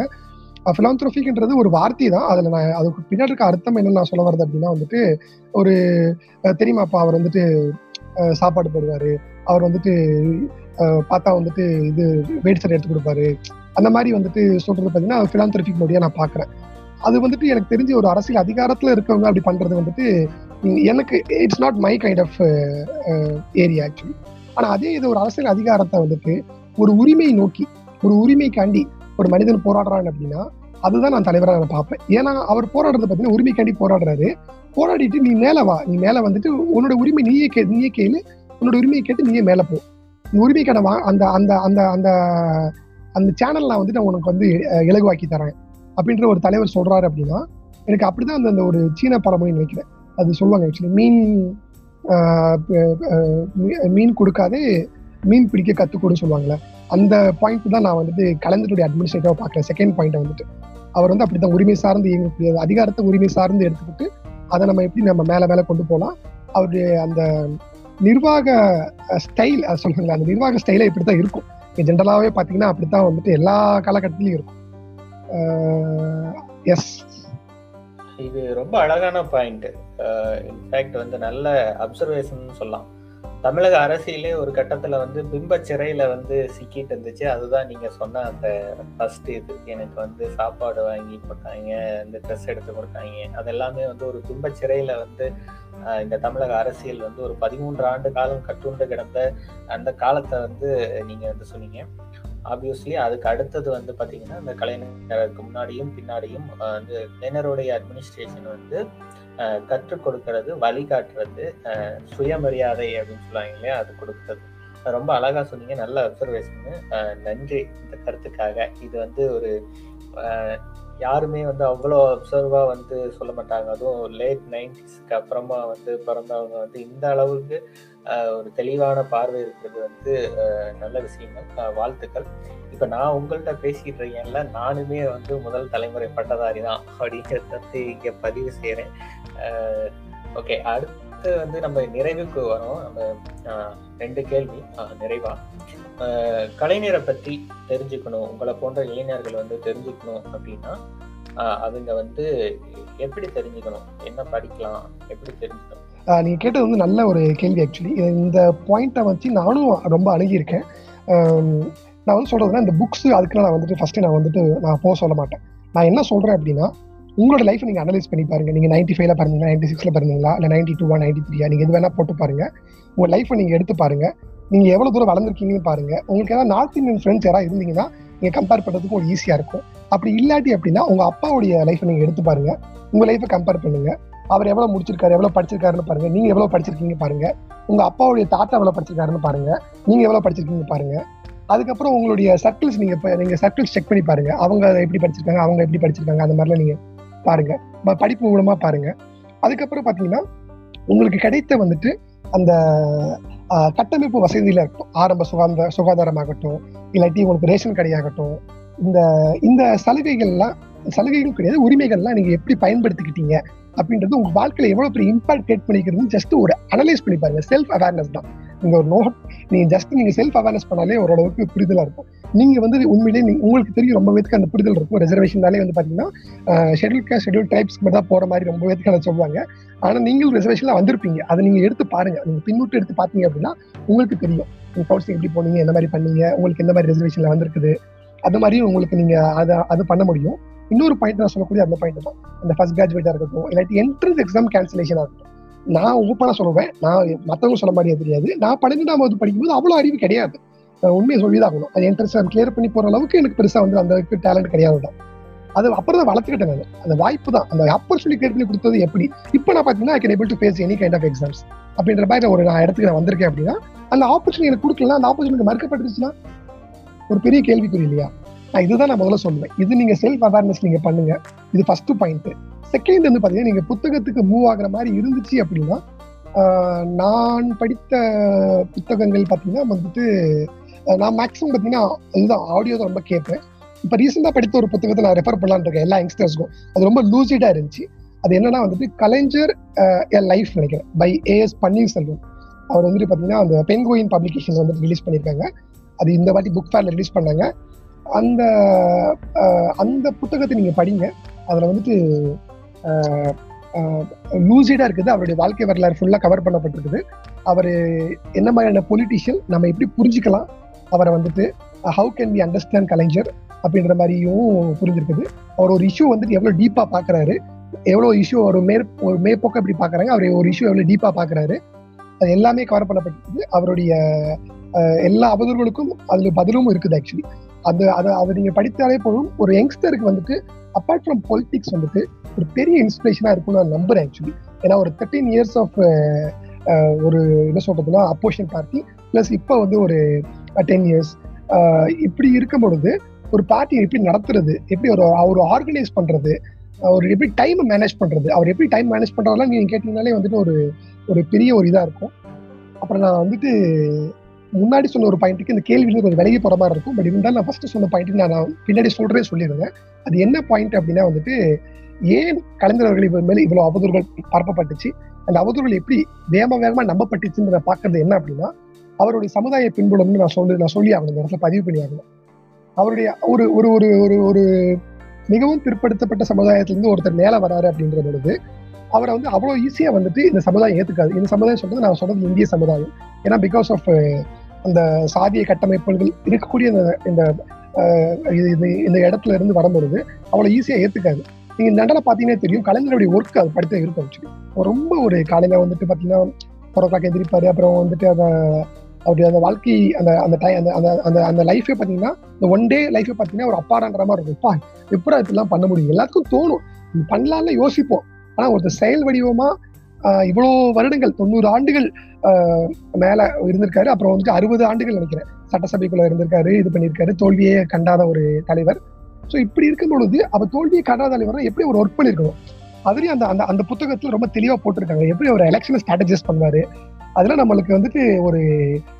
B: பிலாந்த்ரோபிக்ன்றது ஒரு வார்த்தை தான். அதில் நான் அதுக்கு பின்னாடி இருக்க அர்த்தம் என்னன்னு நான் சொல்ல வர்றது அப்படின்னா வந்துட்டு ஒரு தெரியுமாப்பா அவர் வந்துட்டு சாப்பாடு போடுவார். அவர் வந்துட்டு பார்த்தா வந்துட்டு இது வெயிட் எடுத்து கொடுப்பாரு. அந்த மாதிரி வந்துட்டு சொல்றது பார்த்தீங்கன்னா பிலாந்த்ரோபிக் மொழியாக நான் பார்க்குறேன் அது வந்துட்டு எனக்கு தெரிஞ்ச ஒரு அரசியல் அதிகாரத்தில் இருக்கவங்க அப்படி பண்ணுறது வந்துட்டு எனக்கு it's not my kind of area actually ஆனால் அதே இது ஒரு அரசியல் அதிகாரத்தை வந்துட்டு ஒரு உரிமை நோக்கி ஒரு உரிமைக்காண்டி ஒரு மனிதன் போராடுறான் அப்படின்னா அதுதான் நான் தலைவராக நான் பார்ப்பேன். ஏன்னா அவர் போராடுறது பார்த்தீங்கன்னா உரிமைக்காண்டி போராடுறாரு. போராடிட்டு நீ மேலே வா. நீ மேலே வந்துட்டு உன்னோட உரிமை நீயே கே நீயே கேளு. உன்னோட உரிமையை கேட்டு நீயே மேலே போ. இந்த உரிமைக்கான வா அந்த அந்த அந்த அந்த அந்த சேனல் நான் வந்துட்டு நான் உனக்கு வந்து இலகுவாக்கி தரேன். அப்படின்ற ஒரு தலைவர் சொல்றாரு அப்படின்னா எனக்கு அப்படிதான் அந்த அந்த ஒரு சீன பழமொழி நினைக்கிறேன். அது சொல்லுவாங்க ஆக்சுவலி மீன் மீன் கொடுக்காதே மீன் பிடிக்க கற்றுக்கொடு சொல்லுவாங்களே அந்த பாயிண்ட் தான் நான் வந்துட்டு கலைஞருடைய அட்மினிஸ்ட்ரேட்டிவா பார்க்குறேன். செகண்ட் பாயிண்ட் வந்துட்டு. அவர் வந்து அப்படிதான் உரிமை சார்ந்து இயங்கக்கூடிய அதிகாரத்தை உரிமை சார்ந்து எடுத்துக்கிட்டு அதை நம்ம எப்படி நம்ம மேலே மேலே கொண்டு போகலாம் அவருடைய அந்த நிர்வாக ஸ்டைல் சொல்லுங்களா அந்த நிர்வாக ஸ்டைலே இப்படி தான் இருக்கும் ஜென்ரலாகவே பார்த்தீங்கன்னா அப்படித்தான் வந்துட்டு எல்லா காலகட்டத்திலையும் இருக்கும். எஸ்
A: இது ரொம்ப அழகான பாயிண்ட் இன்ஃபேக்ட் வந்து நல்ல அப்சர்வேஷன் சொல்லலாம். தமிழக அரசியலே ஒரு கட்டத்துல வந்து பிம்ப சிறையில வந்து சிக்கிட்டு இருந்துச்சு. அதுதான் நீங்க சொன்ன அந்த ஃபர்ஸ்ட் இது. எனக்கு வந்து சாப்பாடு வாங்கி போட்டாங்க இந்த ட்ரெஸ் எடுத்து கொடுத்தாங்க. அது எல்லாமே வந்து ஒரு பிம்ப சிறையில வந்து இந்த தமிழக அரசியல் வந்து ஒரு பதிமூன்று ஆண்டு காலம் கட்டுண்டு கிடந்த அந்த காலத்தை வந்து நீங்க வந்து சொன்னீங்க. ஆப்வியஸ்லி அதுக்கு அடுத்தது வந்து பாத்தீங்கன்னா இந்த கலைஞருக்கு முன்னாடியும் பின்னாடியும் வந்து கலைஞருடைய அட்மினிஸ்ட்ரேஷன் வந்து கற்றுக் கொடுக்கறது வழிகாட்டுறது சுயமரியாதை அப்படின்னு சொல்லுவாங்க இல்லையா அது கொடுக்கறது. ரொம்ப அழகா சொன்னீங்க. நல்ல அப்சர்வேஷன் நன்றி இந்த கருத்துக்காக. இது வந்து ஒரு யாருமே வந்து அவ்வளோ அப்சர்வா வந்து சொல்ல மாட்டாங்க. அதுவும் லேட் நைன்டிஸ்க்கு அப்புறமா வந்து பிறந்தவங்க வந்து இந்த அளவுக்கு ஒரு தெளிவான பார்வை இருக்கிறது வந்து நல்ல விஷயங்கள் வாழ்த்துக்கள். இப்போ நான் உங்கள்கிட்ட பேசிக்கிட்டு இருக்கேன்ல நானுமே வந்து முதல் தலைமுறை பட்டதாரி தான் அப்படிங்கிறத இங்கே பதிவு செய்கிறேன் ஓகே அடுத்து வந்து நம்ம நிறைவுக்கு வரோம். நம்ம ரெண்டு கேள்வி. நிறைவா. கலைஞரை பத்தி தெரிஞ்சுக்கணும். உங்களை போன்ற இளைஞர்கள் வந்து தெரிஞ்சுக்கணும் அப்படின்னா அவங்க வந்து எப்படி தெரிஞ்சுக்கணும்? என்ன படிக்கலாம்? எப்படி தெரிஞ்சுக்கணும்?
B: நீங்க கேட்டது வந்து நல்ல ஒரு கேள்வி ஆக்சுவலி இந்த பாயிண்ட்டை வச்சு நானும் ரொம்ப அணுகியிருக்கேன். நான் வந்து சொல்றதுன்னா இந்த புக்ஸ் அதுக்குலாம் நான் வந்துட்டு ஃபர்ஸ்ட் நான் வந்துட்டு நான் போக சொல்ல மாட்டேன். நான் என்ன சொல்றேன் அப்படின்னா உங்களோட லைஃப் நீங்க அனலைஸ் பண்ணி பாருங்க. நீங்க நைன்டி ஃபைவ்ல பிறந்தீங்களா நைன்டி சிக்ஸ்ல பிறந்தீங்களா இல்ல நைன்டி டூவா நைன்டி த்ரீயா நீங்க எது வேணா போட்டு பாருங்க. உங்க லைஃப்பை நீங்க எடுத்து பாருங்க. நீங்க எவ்வளவு தூரம் வளர்ந்துருக்கீங்கன்னு பாருங்க. உங்களுக்கு ஏதாவது நார்த் இந்தியன் ஃப்ரெண்ட்ஸ் யாராவது இருந்தீங்கன்னா நீங்க கம்பேர் பண்றதுக்கு ஒரு ஈஸியா இருக்கும். அப்படி இல்லாட்டி அப்படின்னா உங்க அப்பாவுடைய லைஃப்பை நீங்க எடுத்து பாருங்க. உங்க லைஃப்பை கம்பேர் பண்ணுங்க. அவர் எவ்வளவு முடிச்சிருக்காரு எவ்வளவு படிச்சிருக்காருன்னு பாருங்க. நீங்க எவ்வளவு படிச்சிருக்கீங்க பாருங்க. உங்க அப்பாவுடைய தாத்தா எவ்வளவு படிச்சிருக்காருன்னு பாருங்க. நீங்க எவ்வளவு படிச்சிருக்கீங்க பாருங்க. அதுக்கப்புறம் உங்களுடைய சர்க்கிள்ஸ் நீங்க இப்போ நீங்க சர்க்கிள்ஸ் செக் பண்ணி பாருங்க. அவங்க எப்படி படிச்சிருக்காங்க அவங்க எப்படி படிச்சிருக்காங்க அந்த மாதிரிலாம் நீங்க பாருங்க. ப- படிப்பு மூலமா பாருங்க. அதுக்கப்புறம் பாத்தீங்கன்னா உங்களுக்கு கிடைத்த வந்துட்டு அந்த கட்டமைப்பு வசதியில இருக்கட்டும் ஆரம்ப சுகாதார சுகாதாரமாகட்டும் இல்லாட்டி உங்களுக்கு ரேஷன் கடையாகட்டும் இந்த இந்த சலுகைகள்லாம் சலுகைகளும் கிடையாது. உரிமைகள்லாம் நீங்க எப்படி பயன்படுத்திக்கிட்டீங்க அப்படின்றது உங்க வாழ்க்கையில எவ்வளவு பெரிய இம்பாக்ட் கிரியேட் பண்ணிக்கிறது ஜஸ்ட் ஒரு அனலைஸ் பண்ணி பாருங்க. செல்ஃப் அவேர்னஸ் தான். நீங்க ஒரு நோட் நீங்க ஜஸ்ட் நீங்க செல்ஃப் அவேர்னஸ் பண்ணாலே ஓரளவுக்கு புரிதலா இருக்கும். நீங்க வந்து உண்மையிலேயே நீங்க- உங்களுக்கு தெரியும் ரொம்ப பேருக்கு அந்த புரிதல் இருக்கும். ரிசர்வேஷன்னாலே வந்து பாத்தீங்கன்னா ஷெட்யூல் காஸ்ட் ஷெட்யூல் ட்ரைப்ஸ்க்கு மட்டும் தான் போற மாதிரி ரொம்ப பேருக்கு அதை சொல்லுவாங்க. ஆனா நீங்களும் ரிசர்வேஷன்ல வந்திருப்பீங்க. அதை நீங்க எடுத்து பாருங்க. நீங்க பின்னூட்டு எடுத்து பாத்தீங்க அப்படின்னா உங்களுக்கு தெரியும். நீங்க கவுன்சிலிங் எப்படி போனீங்க என்ன மாதிரி பண்ணீங்க உங்களுக்கு எந்த மாதிரி ரிசர்வேஷன்ல வந்திருக்குது. அது மாதிரியும் உங்களுக்கு நீங்க அதை அது பண்ண முடியும். இன்னொரு பாயிண்ட் நான் சொல்லக்கூடிய அந்த பாயிண்ட் தான். அந்த ஃபர்ஸ்ட் கிராஜுவேட்டா இருக்கட்டும் இல்லாட்டி என்ட்ரன்ஸ் எக்ஸாம் கேன்சலேஷனா இருக்கட்டும். நான் ஓப்பனாக சொல்லுவேன். நான் மற்றவங்க சொல்ல மாதிரியே தெரியாது. நான் பன்னெண்டாம் வகுப்பு படிக்கும்போது அவ்வளோ அறிவு கிடையாது. நான் உண்மையை சொல்லிதாகணும். அது என்ட்ரன்ஸ் கிளியர் பண்ணி போற அளவுக்கு எனக்கு பெருசா வந்து அந்த அளவுக்கு டேலண்ட் கிடையாது தான் அது அப்புறம் தான் வளர்த்துக்கிட்டேன் நான். அந்த வாய்ப்பு தான். அந்த ஆப்பர்ச்சுனிட்டி கிரியேட் பண்ணி கொடுத்தது எப்படி? இப்போ நான் பார்த்தீங்கன்னா I can able to face any kind of exams அப்படின்ற மாதிரி ஒரு நான் இடத்துக்கு நான் வந்திருக்கேன் அப்படின்னா அந்த ஆப்பர்ச்சுனிட்டி எனக்கு கொடுக்கலாம் அந்த ஆப்பர்ச்சுனிட்டி மறுக்கப்பட்டுருச்சுன்னா ஒரு பெரிய கேள்விக்குறி இல்லையா? நான் இதுதான் நான் முதல்ல சொல்லுவேன். இது நீங்க செல்ஃப் அவேர்னஸ் நீங்க பண்ணுங்க. இது ஃபர்ஸ்ட் பாயிண்ட் செகண்ட் வந்து பார்த்தீங்கன்னா நீங்க புத்தகத்துக்கு மூவ் ஆகுற மாதிரி இருந்துச்சு அப்படின்னா நான் படித்த புத்தகங்கள் பார்த்தீங்கன்னா வந்துட்டு நான் மேக்ஸிமம் பார்த்தீங்கன்னா இதுதான் ஆடியோ தான் ரொம்ப கேட்பேன். இப்போ ரீசெண்டாக படித்த ஒரு புத்தகத்தை நான் ரெஃபர் பண்ணலான்னு இருக்கேன் எல்லா யங்ஸ்டர்ஸ்க்கும் அது ரொம்ப லூசிடாக இருந்துச்சு. அது என்னன்னா வந்துட்டு கலைஞர் லைஃப் நினைக்கிறேன் பை ஏஎஸ் பன்னீர்செல்வம். அவர் வந்துட்டு பார்த்தீங்கன்னா அந்த பென்கோயின் பப்ளிகேஷன் வந்துட்டு ரிலீஸ் பண்ணியிருக்காங்க. அது இந்த வாட்டி புக் ஃபேரில் ரிலீஸ் பண்ணாங்க. அந்த அந்த புத்தகத்தை நீங்கள் படிங்க. அதில் வந்துட்டு லூசிடா இருக்குது. அவருடைய வாழ்க்கை வரலாறு ஃபுல்லா கவர் பண்ணப்பட்டிருக்குது. அவர் என்ன மாதிரியான பொலிட்டிஷியன் நம்ம எப்படி புரிஞ்சுக்கலாம்? அவரை வந்துட்டு how can be understand Kalaignar அப்படின்ற மாதிரியும் புரிஞ்சிருக்குது. அவர் ஒரு இஷ்யூ வந்துட்டு எவ்வளவு டீப்பா பாக்குறாரு எவ்வளவு இஷ்யூ ஒரு மேற் ஒரு மேற்போக்க எப்படி பாக்குறாங்க அவர் ஒரு இஷ்யூ எவ்வளவு டீப்பா பாக்குறாரு அது எல்லாமே கவர் பண்ணப்பட்டிருக்குது. அவருடைய எல்லா அவதூறுகளுக்கும் அதுல பதிலும் இருக்குது ஆக்சுவலி அது அதை அதை நீங்க படித்தாலே போதும். ஒரு யங்ஸ்டருக்கு வந்துட்டு அப்பார்ட் ஃப்ரம் பொலிட்டிக்ஸ் வந்துட்டு ஒரு பெரிய இன்ஸ்பிரேஷனாக இருக்கும்னு நான் நம்புறேன் ஆக்சுவலி ஏன்னா ஒரு தேர்ட்டீன் இயர்ஸ் ஆஃப் ஒரு என்ன சொல்றதுன்னா அப்போஷன் பார்ட்டி பிளஸ் இப்போ வந்து ஒரு டென் இயர்ஸ் இப்படி இருக்கும் பொழுது ஒரு பார்ட்டியை எப்படி நடத்துறது எப்படி ஒரு அவர் ஆர்கனைஸ் பண்றது அவர் எப்படி டைம் மேனேஜ் பண்றது அவர் எப்படி டைம் மேனேஜ் பண்றதெல்லாம் நீங்க கேட்டீங்கனாலே வந்துட்டு ஒரு ஒரு பெரிய ஒரு இதாக இருக்கும். அப்புறம் நான் வந்துட்டு முன்னாடி சொன்ன ஒரு பாயிண்ட்டுக்கு இந்த கேள்வி கொஞ்சம் விலகி போற மாதிரி இருக்கும். பட் இருந்தாலும் நான் ஃபர்ஸ்ட் சொன்ன பாயிண்ட்டுக்கு நான் நான் பின்னாடி சொல்றே சொல்லியிருந்தேன் அது என்ன பாயிண்ட் அப்படின்னா வந்துட்டு ஏன் கலைஞர்கள் இவர் மேலே இவ்வளவு அவதூறுகள் பரப்பப்பட்டுச்சு? அந்த அவதூறுகள் எப்படி வேகமா வேகமா நம்பப்பட்டுச்சுன்றத பாக்குறது என்ன அப்படின்னா அவருடைய சமுதாய பின்புலம்னு நான் சொல்லி நான் சொல்லி ஆகணும் இந்த இடத்துல பதிவு பண்ணி ஆகணும். அவருடைய ஒரு ஒரு ஒரு ஒரு ஒரு மிகவும் பிற்படுத்தப்பட்ட சமுதாயத்திலிருந்து ஒருத்தர் மேல வராரு அப்படின்ற பொழுது அவரை வந்து அவ்வளவு ஈஸியா வந்துட்டு இந்த சமுதாயம் ஏத்துக்காது. இந்த சமுதாயம் சொல்றது நான் சொல்றது இந்திய சமுதாயம். ஏன்னா பிகாஸ் ஆஃப் அந்த சாதிய கட்டமைப்புகள் இருக்கக்கூடிய இந்த இந்த இது- இது- இந்த இடத்துல இருந்து வரும்பொழுது அவ்வளவு ஈஸியா ஏத்துக்காது. நீங்க இந்த இடத்துல பாத்தீங்கன்னா தெரியும். கலைஞருடைய ஒர்க் அது படித்த இருக்க வச்சுக்கோ. ரொம்ப ஒரு காலையில வந்துட்டு பாத்தீங்கன்னா ஃபோர் ஓ கிளாக் அப்புறம் வந்துட்டு அந்த அவருடைய அந்த வாழ்க்கை அந்த அந்த டை அந்த அந்த அந்த அந்த லைஃபே பாத்தீங்கன்னா இந்த ஒன் டே லைஃபே பாத்தீங்கன்னா ஒரு அப்பாடான்ற மாதிரி இருக்கும். "அப்பா, எப்படா இப்படிலாம் பண்ண முடியும்? எல்லாத்துக்கும் தோணும். இது பண்ணலாம்னு யோசிப்போம். ஆனா ஒருத்தர் செயல் வடிவமா ஆஹ் இவ்வளவு வருடங்கள் தொண்ணூறு ஆண்டுகள் ஆஹ் மேல இருந்திருக்காரு. அப்புறம் வந்துட்டு அறுபது ஆண்டுகள் நினைக்கிறேன். சட்டசபைக்குள்ள இருந்திருக்காரு இது பண்ணியிருக்காரு. தோல்வியே கண்டாத ஒரு தலைவர். ஸோ இப்படி இருக்கும் பொழுது அவர் தோல்வியை கண்டாத தலைவர் எப்படி ஒரு ஒர்க் பண்ணிருக்கணும்? அதுலயும் அந்த அந்த அந்த புத்தகத்துல ரொம்ப தெளிவா போட்டிருக்காங்க. எப்படி ஒரு எலெக்ஷனை ஸ்ட்ராட்டஜைஸ் பண்ணுவாரு? அதெல்லாம் நம்மளுக்கு வந்துட்டு ஒரு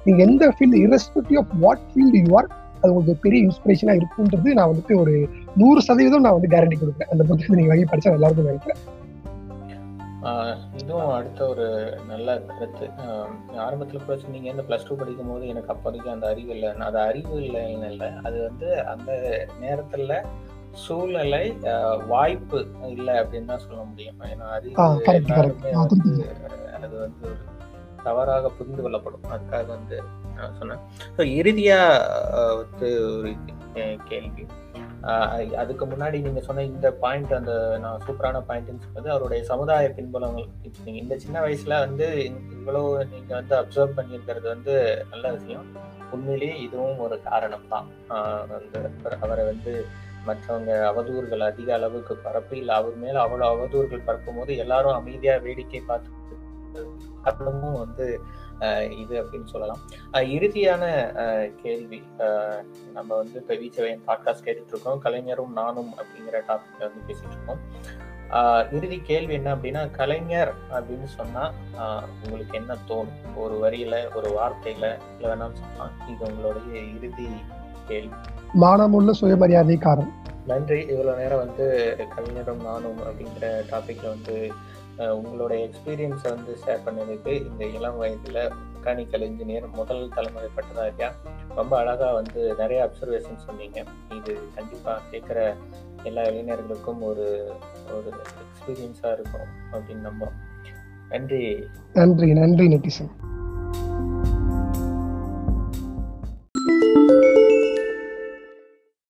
B: நீங்க எந்த field irrespective of what field you are அது உங்களுக்கு ஒரு பெரிய இன்ஸ்பிரேஷனா இருக்குன்றது நான் வந்துட்டு ஒரு நூறு சதவீதம் நான் வந்து கேரண்டி கொடுக்குறேன். அந்த புத்தகத்தை நீங்க வாங்கி படிச்சா நல்லா இருக்கும் நினைக்கிறேன்.
A: இதுவும் அடுத்த ஒரு நல்ல கருத்து. ஆரம்பத்துல கூட சொன்னீங்க இந்த ப்ளஸ் டூ படிக்கும் போது எனக்கு அப்போதைக்கு அந்த அறிவு இல்லை. அது அறிவு இல்லைன்னு இல்லை. அது வந்து அந்த நேரத்துல சூழ்நிலை வாய்ப்பு இல்லை அப்படின்னு தான் சொல்ல முடியும். ஏன்னா அறிவு. அது வந்து ஒரு தவறாக புரிந்து கொள்ளப்படும். அதுக்காக வந்து நான் சொன்னேன். ஸோ இறுதியா ஆஹ் வந்து ஒரு கேள்வி. அதுக்கு முன்னாடி நீங்க சொன்ன இந்த பாயிண்ட் அந்த நான் சூப்பரான பாயிண்ட்னு சொன்னது அவருடைய சமுதாய பின்புலங்கள் நீங்க இந்த சின்ன வயசுல வந்து இவ்வளவு நீங்க வந்து அப்சர்வ் பண்ணியிருக்கிறது வந்து நல்ல விஷயம். உண்மையிலேயே இதுவும் ஒரு காரணம் தான். அந்த அவரை வந்து மற்றவங்க அவதூறுகள் அதிக அளவுக்கு பரப்பி இல்லை அவர் மேல அவ்வளவு அவதூறுகள் பரப்பும் போது எல்லாரும் அமைதியா வேடிக்கை பார்த்து காரணமும் வந்து இது அப்படின்னு சொல்லலாம். இறுதியான கேள்வி நம்ம வந்து இப்போ வீச்சவையன் பாட்காஸ்ட் கேட்டுட்டு இருக்கோம் கலைஞரும் நானும் அப்படிங்கிற டாபிக்ல வந்து பேசிட்டு இருக்கோம் இறுதி கேள்வி என்ன அப்படின்னா கலைஞர் அப்படின்னு சொன்னா ஆஹ் உங்களுக்கு என்ன தோணும்? ஒரு வரியில ஒரு வார்த்தையில இல்லை வேணாலும் சொல்லலாம். இது உங்களுடைய இறுதி கேள்வி.
B: மானமுள்ள சுயமரியாதைக்காரன்.
A: நன்றி. இவ்வளோ நேரம் வந்து கலைஞரும் நானும் அப்படிங்கிற டாபிக்ல வந்து உங்களுடைய எக்ஸ்பீரியன்ஸை வந்து ஷேர் பண்ணதுக்கு இந்த இளம் வயதில் மெக்கானிக்கல் இன்ஜினியர் முதல் தலைமுறை பட்டதாரியா ரொம்ப அழகாக வந்து நிறைய அப்சர்வேஷன் சொன்னீங்க. இது கண்டிப்பாக கேட்குற எல்லா இளைஞர்களுக்கும் ஒரு ஒரு எக்ஸ்பீரியன்ஸாக இருக்கும் அப்படின்னு நம்புகிறோம் நன்றி.
B: நன்றி நன்றி நிதிஷன்